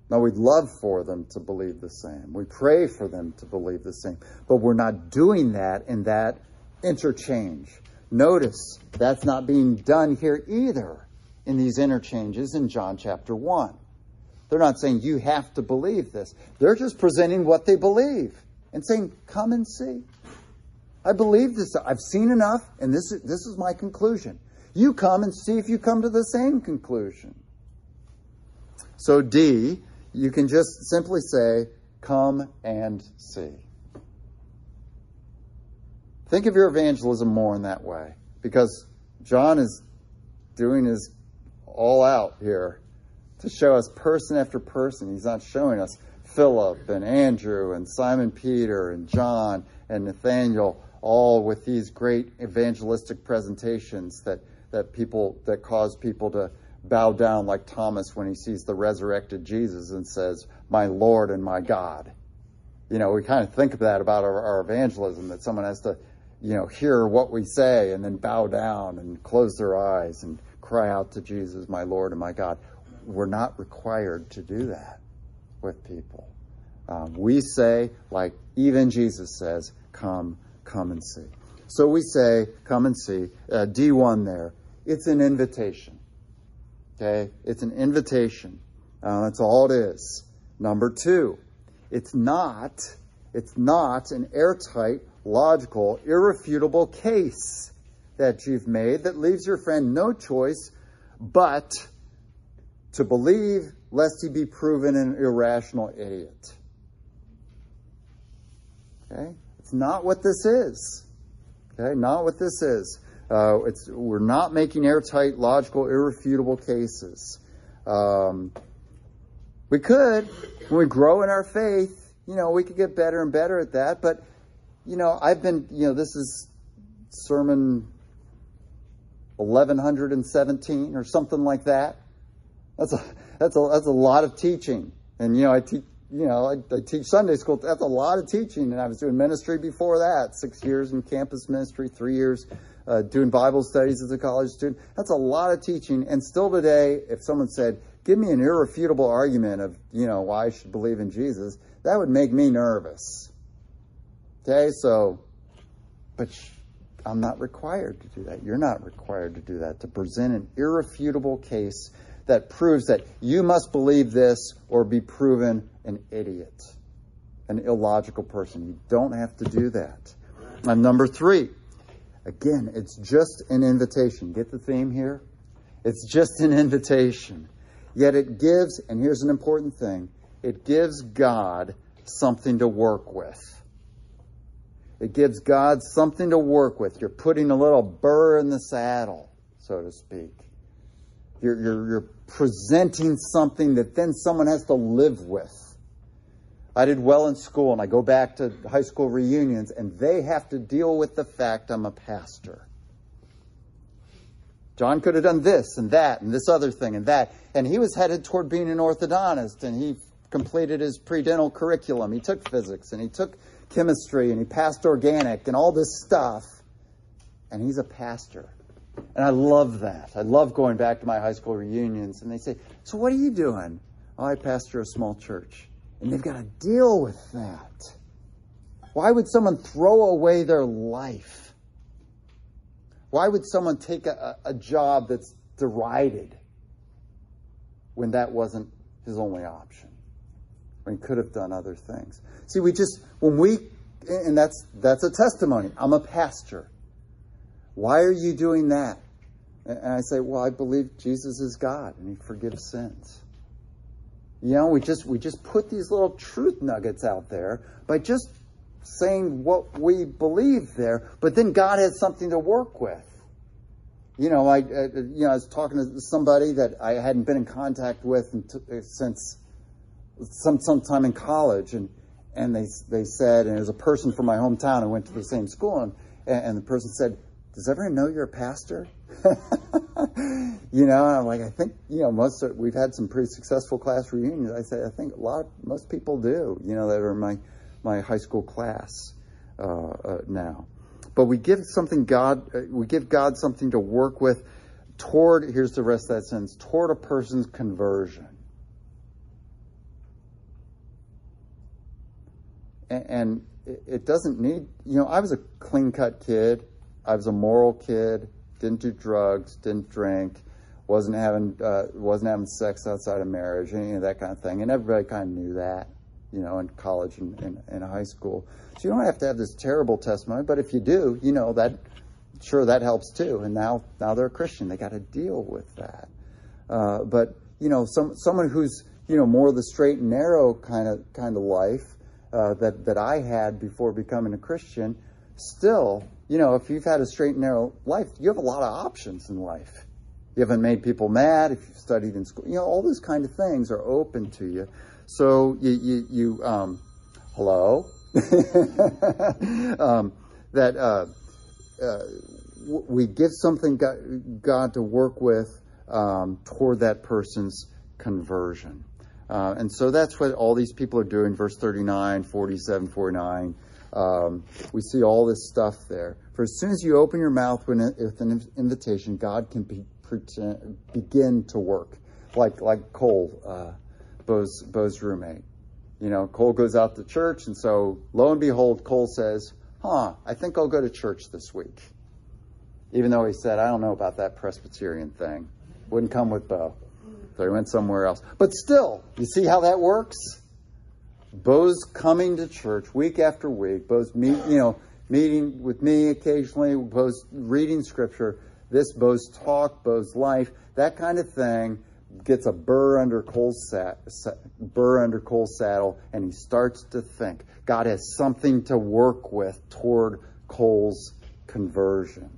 Now, we'd love for them to believe the same. We pray for them to believe the same. But we're not doing that in that interchange. Notice that's not being done here either in these interchanges in John chapter 1. They're not saying you have to believe this. They're just presenting what they believe and saying, come and see. I believe this. I've seen enough, and this is, this is my conclusion. You come and see if you come to the same conclusion. So, D, you can just simply say, Come and see. Think of your evangelism more in that way because John is doing his all out here to show us person after person. He's not showing us Philip and Andrew and Simon Peter and John and Nathaniel all with these great evangelistic presentations that, that people that cause people to bow down like Thomas when he sees the resurrected Jesus and says, My Lord and my God. You know, we kind of think of that about our, our evangelism, that someone has to, you know, hear what we say and then bow down and close their eyes and cry out to Jesus, my Lord and my God. We're not required to do that with people. Um, we say, like even Jesus says, come come and see. So we say, come and see. Uh, D1 there. It's an invitation. Okay? It's an invitation. Uh, that's all it is. Number two, it's not, it's not an airtight, logical, irrefutable case that you've made that leaves your friend no choice but to believe lest he be proven an irrational idiot. Okay? Not what this is. Okay, not what this is. Uh, it's, we're not making airtight, logical, irrefutable cases. Um, we could, when we grow in our faith, you know, we could get better and better at that. But, you know, I've been, you know, this is sermon 1117 or something like that. That's a, that's a, that's a lot of teaching. And, you know, I teach, you know, I, I, teach Sunday school. That's a lot of teaching, and I was doing ministry before that. Six years in campus ministry, three years uh, doing Bible studies as a college student. That's a lot of teaching. And still today, if someone said, "Give me an irrefutable argument of you know why I should believe in Jesus," that would make me nervous. Okay, so, but I'm not required to do that. You're not required to do that. To present an irrefutable case that proves that you must believe this or be proven an idiot, an illogical person. You don't have to do that. And number three, again, it's just an invitation. Get the theme here? It's just an invitation. Yet it gives, and here's an important thing it gives God something to work with. It gives God something to work with. You're putting a little burr in the saddle, so to speak. You're, you're, you're presenting something that then someone has to live with. I did well in school and I go back to high school reunions and they have to deal with the fact I'm a pastor. John could have done this and that and this other thing and that. And he was headed toward being an orthodontist and he completed his pre-dental curriculum. He took physics and he took chemistry and he passed organic and all this stuff. And he's a pastor. And I love that. I love going back to my high school reunions and they say, So what are you doing? Oh, I pastor a small church. And they've got to deal with that. Why would someone throw away their life? Why would someone take a, a job that's derided when that wasn't his only option? When he could have done other things. See, we just, when we, and that's, that's a testimony. I'm a pastor. Why are you doing that? And I say, Well, I believe Jesus is God and he forgives sins. You know, we just we just put these little truth nuggets out there by just saying what we believe there, but then God has something to work with. You know, I uh, you know I was talking to somebody that I hadn't been in contact with since some sometime in college, and and they they said, and it was a person from my hometown who went to the same school, and and the person said, does everyone know you're a pastor? you know, I'm like, I think, you know, most of, we've had some pretty successful class reunions. I say, I think a lot, most people do, you know, that are my, my high school class uh, uh, now. But we give something God, uh, we give God something to work with toward, here's the rest of that sentence, toward a person's conversion. And, and it doesn't need, you know, I was a clean cut kid. I was a moral kid, didn't do drugs, didn't drink, wasn't having uh, wasn't having sex outside of marriage, any of that kind of thing, and everybody kind of knew that, you know, in college and in high school. So you don't have to have this terrible testimony, but if you do, you know that sure that helps too. And now now they're a Christian, they got to deal with that. Uh, but you know, some someone who's you know more of the straight and narrow kind of kind of life uh, that that I had before becoming a Christian, still you know, if you've had a straight and narrow life, you have a lot of options in life. you haven't made people mad, if you've studied in school, you know, all those kind of things are open to you. So you, you, you um, hello, um, that uh, uh, we give something God, God to work with um, toward that person's conversion. Uh, and so that's what all these people are doing, verse 39, 47, 49. Um, we see all this stuff there. For as soon as you open your mouth with an invitation, God can be, pretend, begin to work. Like like Cole, uh, Bo's, Bo's roommate. You know, Cole goes out to church, and so lo and behold, Cole says, Huh, I think I'll go to church this week. Even though he said, I don't know about that Presbyterian thing. Wouldn't come with Bo. So he went somewhere else. But still, you see how that works? Bo's coming to church week after week. Bo's meet, you know, meeting with me occasionally. Bo's reading scripture. This Bo's talk, Bo's life, that kind of thing gets a burr under Cole's sat, burr under Cole's saddle, and he starts to think God has something to work with toward Cole's conversion.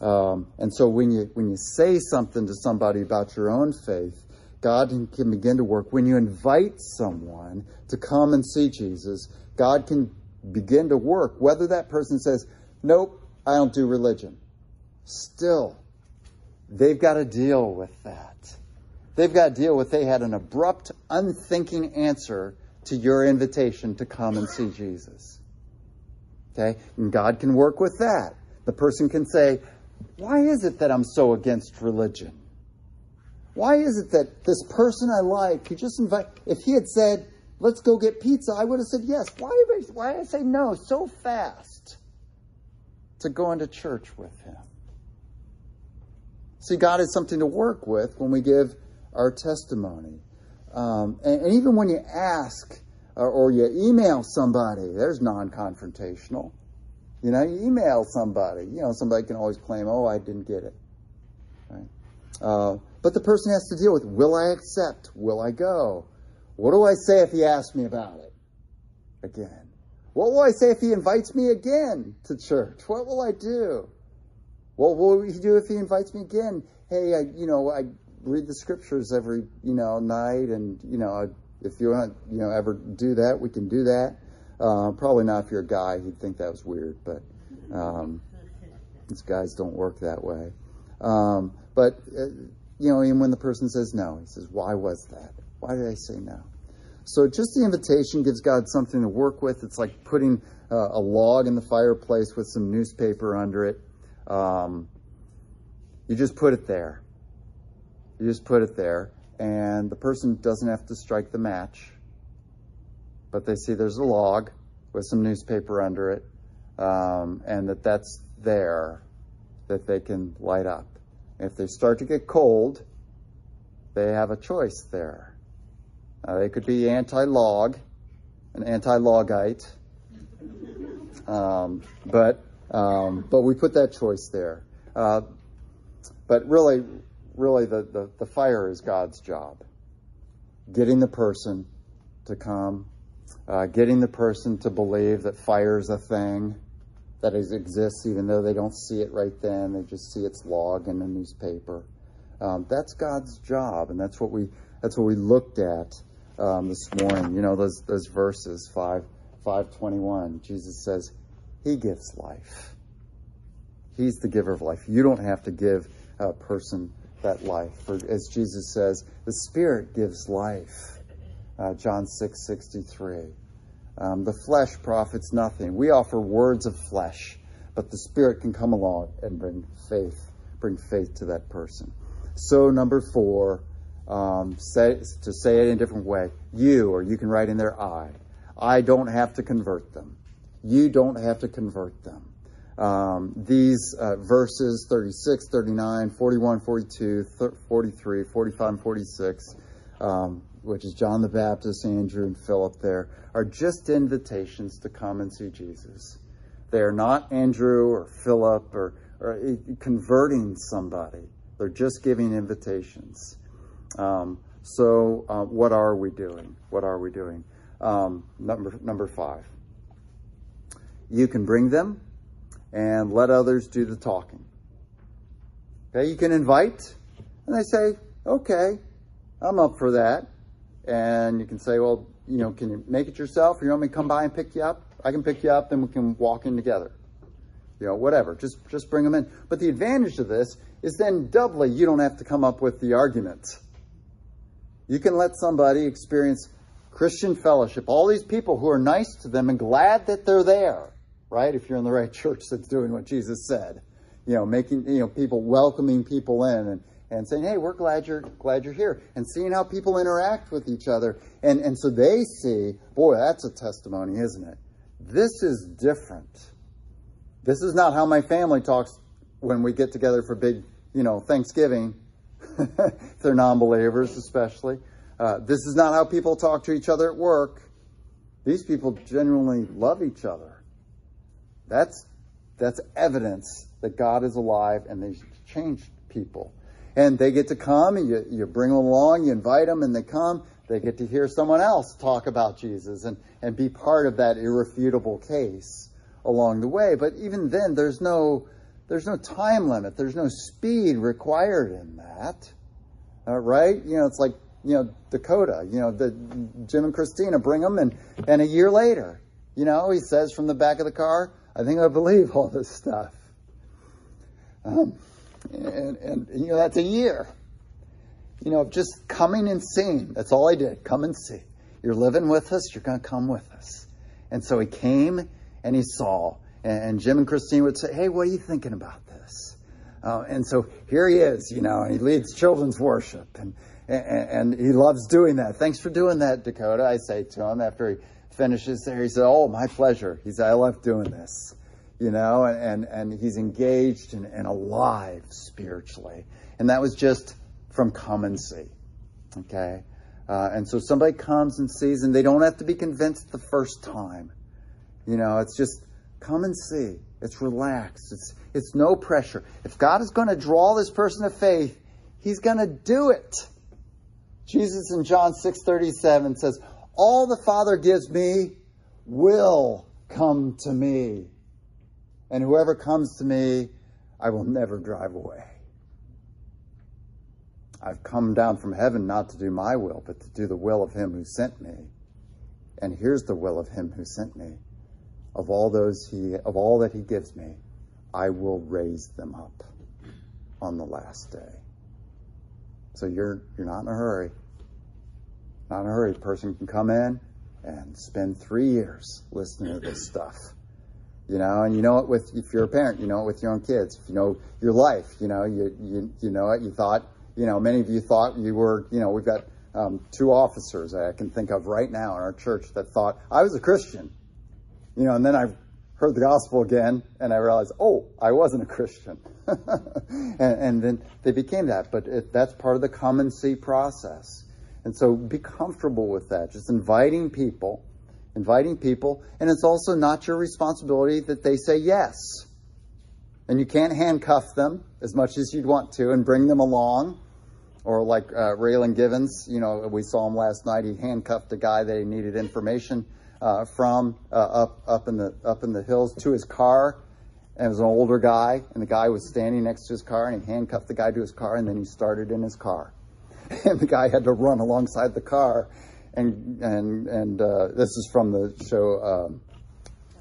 Um, and so when you when you say something to somebody about your own faith, God can begin to work. When you invite someone to come and see Jesus, God can begin to work. Whether that person says, "Nope, I don't do religion," still, they've got to deal with that. They've got to deal with they had an abrupt, unthinking answer to your invitation to come and see Jesus. Okay? And God can work with that. The person can say, why is it that I'm so against religion? Why is it that this person I like, he just invite, if he had said, let's go get pizza, I would have said yes. Why, I, why did I say no so fast to go into church with him? See, God has something to work with when we give our testimony. Um, and, and, even when you ask or, or you email somebody, there's non confrontational. You know, you email somebody. You know, somebody can always claim, "Oh, I didn't get it." Right? Uh, but the person has to deal with: Will I accept? Will I go? What do I say if he asks me about it again? What will I say if he invites me again to church? What will I do? What will he do if he invites me again? Hey, I, you know, I read the scriptures every, you know, night, and you know, if you want, you know, ever do that, we can do that. Uh, probably not if you're a guy, he'd think that was weird, but um, these guys don't work that way. Um, but, uh, you know, even when the person says no, he says, why was that? Why did I say no? So just the invitation gives God something to work with. It's like putting uh, a log in the fireplace with some newspaper under it. Um, you just put it there. You just put it there, and the person doesn't have to strike the match but they see there's a log with some newspaper under it, um, and that that's there that they can light up. If they start to get cold, they have a choice there. They could be anti-log, an anti-logite, um, but um, but we put that choice there. Uh, but really, really, the, the, the fire is God's job. Getting the person to come uh, getting the person to believe that fire is a thing that exists, even though they don't see it right then. They just see its log in the newspaper. Um, that's God's job, and that's what we that's what we looked at um, this morning. You know those those verses five five twenty one. Jesus says, "He gives life. He's the giver of life. You don't have to give a person that life. For as Jesus says, the Spirit gives life." Uh, John six sixty three. Um, the flesh profits nothing. We offer words of flesh, but the Spirit can come along and bring faith, bring faith to that person. So, number four, um, say, to say it in a different way, you, or you can write in there, I. I don't have to convert them. You don't have to convert them. Um, these uh, verses 36, 39, 41, 42, 43, 45, 46 um, which is John the Baptist, Andrew, and Philip there, are just invitations to come and see Jesus. They are not Andrew or Philip or, or converting somebody. They're just giving invitations. Um, so, uh, what are we doing? What are we doing? Um, number number five. You can bring them and let others do the talking. Okay, you can invite And they say, okay, I'm up for that. And you can say, well, you know, can you make it yourself? Or you want me to come by and pick you up? I can pick you up, then we can walk in together. You know, whatever. Just just bring them in. But the advantage of this is then doubly you don't have to come up with the argument. You can let somebody experience Christian fellowship, all these people who are nice to them and glad that they're there, right? If you're in the right church that's doing what Jesus said. You know, making you know, people welcoming people in and and saying, "Hey, we're glad you're glad you're here," and seeing how people interact with each other, and and so they see, boy, that's a testimony, isn't it? This is different. This is not how my family talks when we get together for big, you know, Thanksgiving. they're non-believers, especially. Uh, this is not how people talk to each other at work. These people genuinely love each other. That's that's evidence that God is alive and they changed people and they get to come and you, you bring them along, you invite them and they come. They get to hear someone else talk about Jesus and, and be part of that irrefutable case along the way. But even then, there's no, there's no time limit. There's no speed required in that. Uh, right? You know, it's like, you know, Dakota, you know, the Jim and Christina bring them and, and a year later, you know, he says from the back of the car, I think I believe all this stuff. Um, and, and, you know, that's a year. You know, just coming and seeing. That's all I did. Come and see. You're living with us. You're going to come with us. And so he came and he saw. And, Jim and Christine would say, Hey, what are you thinking about this? Uh, and so here he is, you know, and he leads children's worship. And, and, and he loves doing that. Thanks for doing that, Dakota. I say to him after he finishes there. He said, Oh, my pleasure. He said, I love doing this you know, and, and he's engaged and, and alive spiritually. And that was just from come and see. Okay? Uh, and so somebody comes and sees, and they don't have to be convinced the first time. You know, it's just come and see. It's relaxed. It's, it's no pressure. If God is going to draw this person to faith, he's going to do it. Jesus in John 6:37 says, "All the Father gives me will come to me." And whoever comes to me, I will never drive away. I've come down from heaven not to do my will, but to do the will of him who sent me. And here's the will of him who sent me. Of all those he of all that he gives me, I will raise them up on the last day. So you're you're not in a hurry. Not in a hurry. A person can come in and spend three years listening to this stuff you know, and you know it with if you're a parent, you know it with your own kids. If you know your life, you know you you you know it. You thought, you know, many of you thought you were, you know, we've got um, two officers I can think of right now in our church that thought I was a Christian, you know, and then I heard the gospel again and I realized, oh, I wasn't a Christian, and, and, then they became that. But it, that's part of the come and see process, and so be comfortable with that. Just inviting people inviting people, and it's also not your responsibility that they say yes. And you can't handcuff them as much as you'd want to and bring them along. Or like uh, Raylan Givens, you know, we saw him last night. He handcuffed a guy that he needed information uh, from uh, up up in the up in the hills to his car. And it was an older guy, and the guy was standing next to his car, and he handcuffed the guy to his car, and then he started in his car. And the guy had to run alongside the car and and and uh, this is from the show um,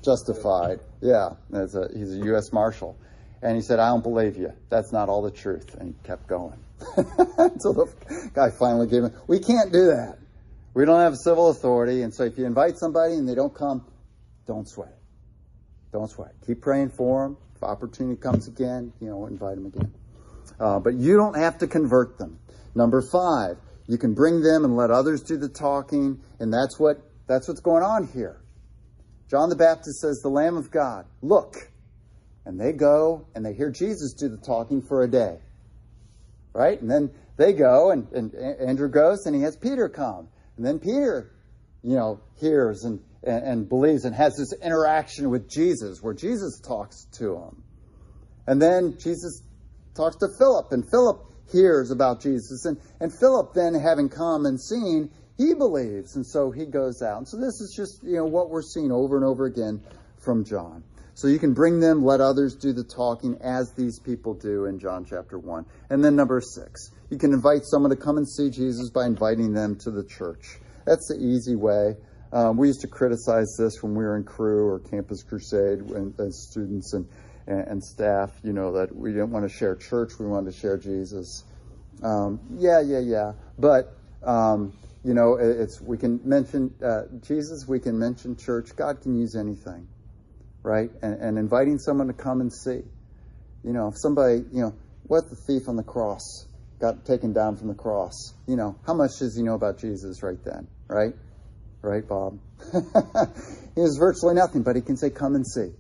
Justified. Yeah, a, he's a U.S. Marshal, and he said, "I don't believe you. That's not all the truth." And he kept going. so the guy finally gave him. We can't do that. We don't have civil authority, and so if you invite somebody and they don't come, don't sweat. Don't sweat. Keep praying for them. If opportunity comes again, you know, invite them again. Uh, but you don't have to convert them. Number five, you can bring them and let others do the talking, and that's what that's what's going on here. John the Baptist says, "The Lamb of God, look." And they go and they hear Jesus do the talking for a day. Right? And then they go and, and Andrew goes and he has Peter come. And then Peter, you know, hears and, and, and believes and has this interaction with Jesus where Jesus talks to him. And then Jesus talks to Philip, and Philip hears about Jesus. And, and Philip, then having come and seen, he believes. And so he goes out. And so this is just, you know, what we're seeing over and over again from John. So you can bring them, let others do the talking as these people do in John chapter 1. And then number six, you can invite someone to come and see Jesus by inviting them to the church. That's the easy way. Um, we used to criticize this when we were in crew or Campus Crusade and, as students and, and, and, staff, you know, that we didn't want to share church, we wanted to share Jesus. Um, yeah, yeah, yeah. But, um, you know, it's we can mention uh, Jesus, we can mention church. God can use anything, right? And, and inviting someone to come and see. You know, if somebody, you know, what the thief on the cross got taken down from the cross, you know, how much does he know about Jesus right then, right? right, Bob? he has virtually nothing, but he can say, Come and see.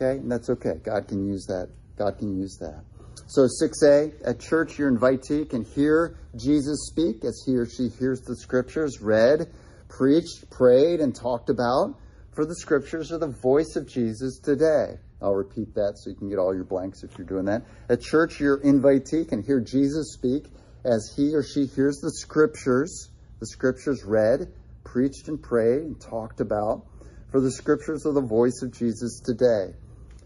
Okay? And that's okay. God can use that. God can use that. So, 6a, at church, your invitee can hear Jesus speak as he or she hears the scriptures read, preached, prayed, and talked about. For the scriptures are the voice of Jesus today. I'll repeat that so you can get all your blanks if you're doing that. At church, your invitee can hear Jesus speak as he or she hears the scriptures, the scriptures read, preached and prayed and talked about, for the scriptures are the voice of Jesus today.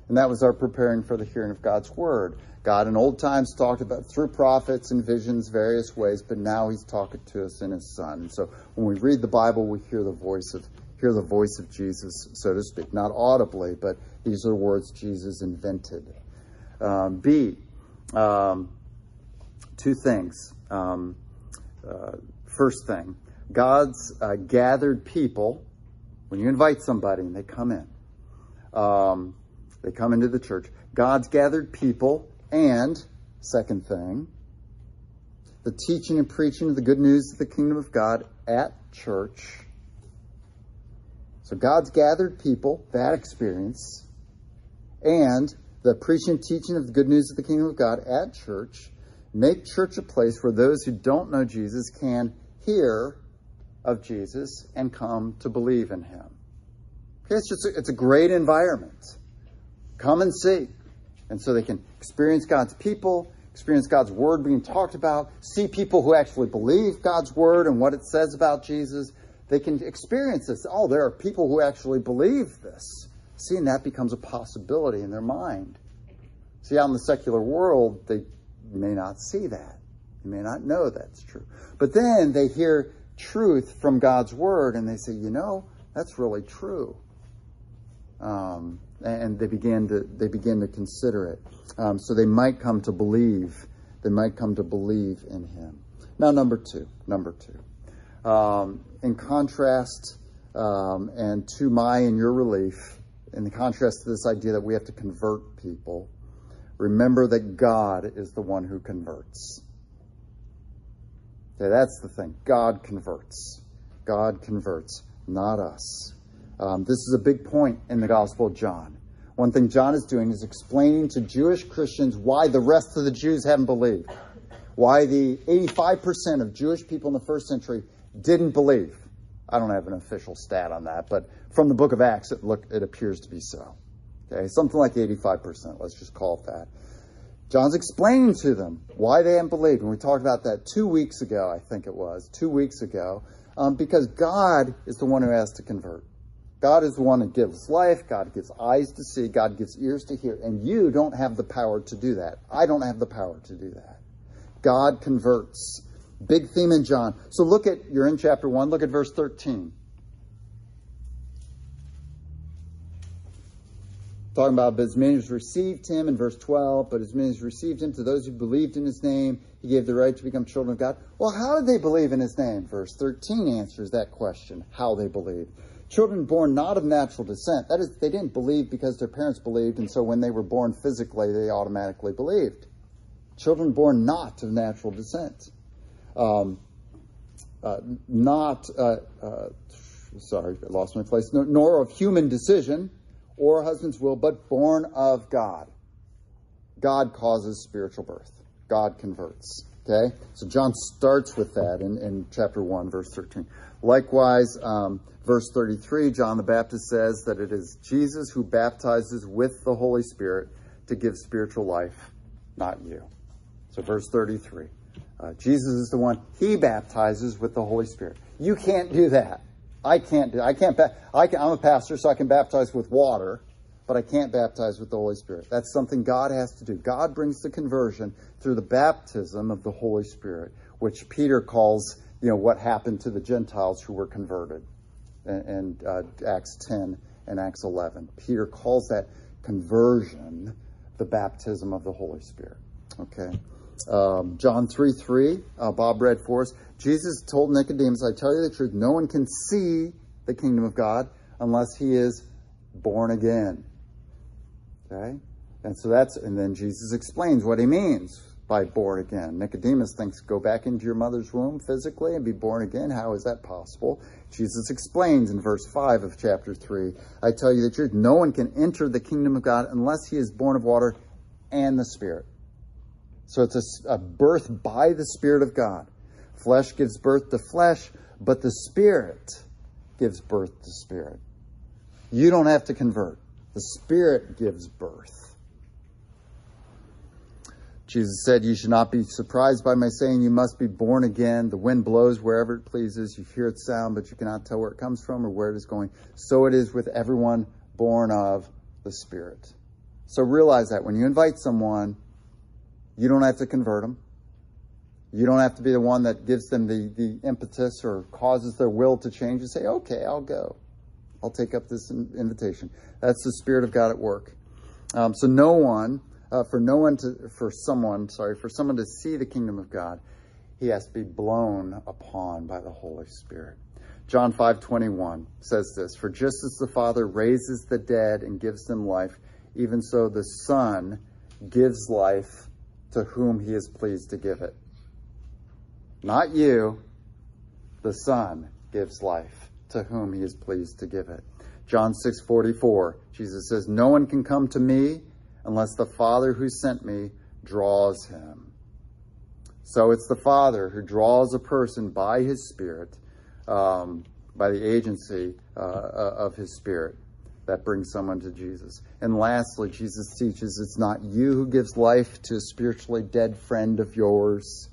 And that was our preparing for the hearing of God's word. God in old times talked about through prophets and visions various ways, but now he's talking to us in his son. And so when we read the Bible, we hear the voice of hear the voice of Jesus, so to speak, not audibly, but these are words Jesus invented. Um, B, um, two things. Um, uh, first thing, God's uh, gathered people, when you invite somebody and they come in, um, they come into the church, God's gathered people, and second thing, the teaching and preaching of the good news of the kingdom of God at church. So God's gathered people, that experience, and the preaching and teaching of the good news of the kingdom of God at church make church a place where those who don't know Jesus can hear of Jesus and come to believe in him. Okay, it's just a, it's a great environment. Come and see. And so they can experience God's people, experience God's word being talked about, see people who actually believe God's word and what it says about Jesus. They can experience this. Oh, there are people who actually believe this. Seeing that becomes a possibility in their mind. See, out in the secular world, they may not see that. They may not know that's true. But then they hear truth from God's word, and they say, you know, that's really true. Um, and they begin to they begin to consider it. Um, so they might come to believe. They might come to believe in Him. Now, number two. Number two. Um, in contrast, um, and to my and your relief, in contrast to this idea that we have to convert people, remember that God is the one who converts. Okay, that's the thing. God converts. God converts, not us. Um, this is a big point in the Gospel of John. One thing John is doing is explaining to Jewish Christians why the rest of the Jews haven't believed, why the 85% of Jewish people in the first century didn't believe. I don't have an official stat on that, but from the book of Acts, it, look, it appears to be so. Okay, something like 85%, let's just call it that. John's explaining to them why they haven't believed. And we talked about that two weeks ago, I think it was, two weeks ago, um, because God is the one who has to convert. God is the one who gives life. God gives eyes to see. God gives ears to hear. And you don't have the power to do that. I don't have the power to do that. God converts. Big theme in John. So look at, you're in chapter 1, look at verse 13. talking about, but as many as received him in verse 12, but as many as received him, to those who believed in his name, he gave the right to become children of God. Well, how did they believe in his name? Verse 13 answers that question, how they believed. Children born not of natural descent. That is, they didn't believe because their parents believed, and so when they were born physically, they automatically believed. Children born not of natural descent. Um, uh, not, uh, uh, sorry, I lost my place, nor, of human decision or a husband's will, but born of God. God causes spiritual birth. God converts. Okay? So John starts with that in, in chapter 1, verse 13. Likewise, um, verse 33, John the Baptist says that it is Jesus who baptizes with the Holy Spirit to give spiritual life, not you. So, verse 33. Uh, Jesus is the one, he baptizes with the Holy Spirit. You can't do that. I can't do. I can't. I can, I'm a pastor, so I can baptize with water, but I can't baptize with the Holy Spirit. That's something God has to do. God brings the conversion through the baptism of the Holy Spirit, which Peter calls, you know, what happened to the Gentiles who were converted in, uh, Acts 10 and Acts 11. Peter calls that conversion the baptism of the Holy Spirit. Okay. Um, John 3 3, uh, Bob read for us. Jesus told Nicodemus, I tell you the truth, no one can see the kingdom of God unless he is born again. Okay? And so that's, and then Jesus explains what he means by born again. Nicodemus thinks, go back into your mother's womb physically and be born again. How is that possible? Jesus explains in verse 5 of chapter 3 I tell you the truth, no one can enter the kingdom of God unless he is born of water and the Spirit. So it's a, a birth by the Spirit of God. Flesh gives birth to flesh, but the Spirit gives birth to spirit. You don't have to convert. The Spirit gives birth. Jesus said, You should not be surprised by my saying, You must be born again. The wind blows wherever it pleases. You hear its sound, but you cannot tell where it comes from or where it is going. So it is with everyone born of the Spirit. So realize that when you invite someone, you don't have to convert them. You don't have to be the one that gives them the, the impetus or causes their will to change and say, okay, I'll go. I'll take up this invitation. That's the Spirit of God at work. Um, so no one, uh, for no one to, for someone, sorry, for someone to see the kingdom of God, he has to be blown upon by the Holy Spirit. John 5:21 says this, "For just as the Father raises the dead and gives them life, even so the Son gives life to whom he is pleased to give it." Not you. The Son gives life to whom he is pleased to give it. John 6:44. Jesus says, "No one can come to me unless the Father who sent me draws him." So it's the Father who draws a person by his Spirit, um, by the agency uh, uh of his Spirit, that brings someone to Jesus. And lastly, Jesus teaches it's not you who gives life to a spiritually dead friend of yours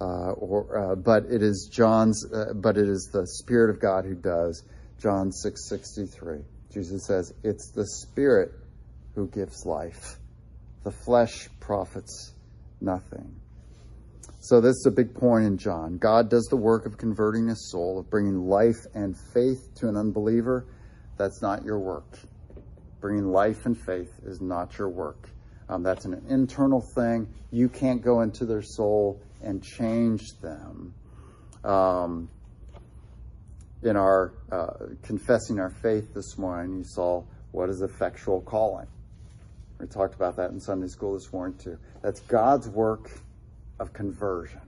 uh, or, uh, but it is John's, uh, but it is the Spirit of God who does. John six sixty three. Jesus says, "It's the Spirit who gives life. The flesh profits nothing." So this is a big point in John. God does the work of converting a soul, of bringing life and faith to an unbeliever. That's not your work. Bringing life and faith is not your work. Um, that's an internal thing. You can't go into their soul and change them. Um, in our uh, confessing our faith this morning, you saw what is effectual calling. We talked about that in Sunday school this morning too. That's God's work of conversion.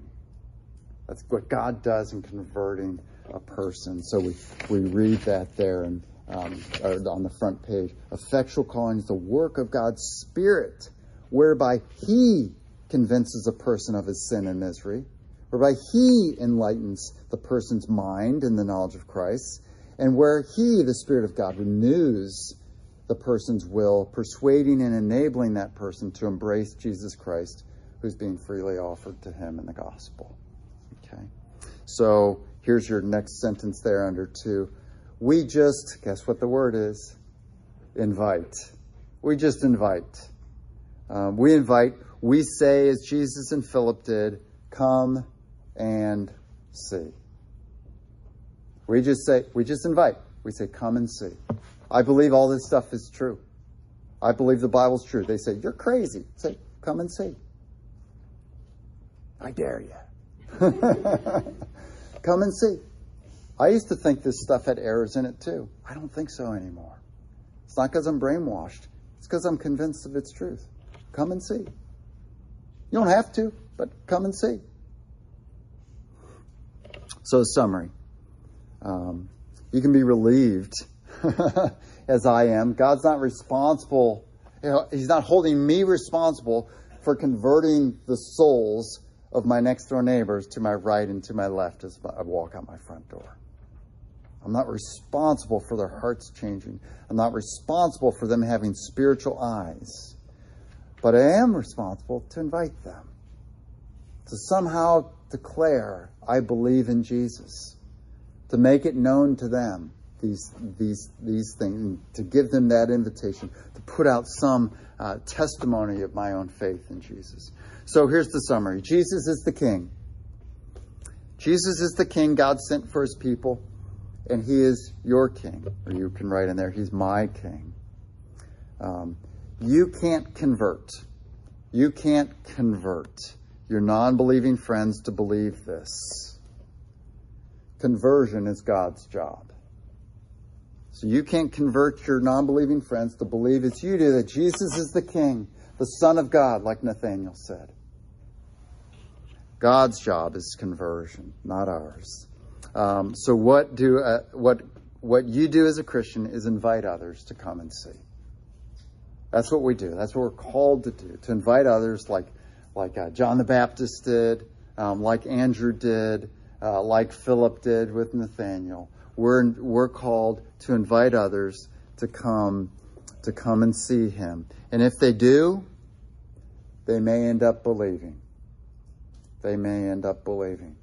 That's what God does in converting a person. So we, we read that there and um, on the front page. Effectual calling is the work of God's Spirit, whereby He convinces a person of his sin and misery, whereby he enlightens the person's mind in the knowledge of Christ, and where he, the Spirit of God, renews the person's will, persuading and enabling that person to embrace Jesus Christ, who's being freely offered to him in the gospel. Okay? So here's your next sentence there under two. We just, guess what the word is? Invite. We just invite. Um, we invite we say, as Jesus and Philip did, come and see. We just say, we just invite. We say, come and see. I believe all this stuff is true. I believe the Bible's true. They say, you're crazy. Say, come and see. I dare you. come and see. I used to think this stuff had errors in it too. I don't think so anymore. It's not because I'm brainwashed. It's because I'm convinced of its truth. Come and see. You don't have to, but come and see. So, summary um, you can be relieved, as I am. God's not responsible, you know, He's not holding me responsible for converting the souls of my next door neighbors to my right and to my left as I walk out my front door. I'm not responsible for their hearts changing. I'm not responsible for them having spiritual eyes. But I am responsible to invite them, to somehow declare, I believe in Jesus, to make it known to them these these these things, to give them that invitation, to put out some uh, testimony of my own faith in Jesus. So here's the summary: Jesus is the King. Jesus is the King God sent for His people, and He is your King. Or you can write in there, He's my King. Um, you can't convert. You can't convert your non believing friends to believe this. Conversion is God's job. So you can't convert your non believing friends to believe as you do that Jesus is the King, the Son of God, like Nathaniel said. God's job is conversion, not ours. Um, so what do uh, what what you do as a Christian is invite others to come and see. That's what we do. That's what we're called to do. To invite others, like like uh, John the Baptist did, um, like Andrew did, uh, like Philip did with Nathaniel. We're we're called to invite others to come to come and see him. And if they do, they may end up believing they may end up believing.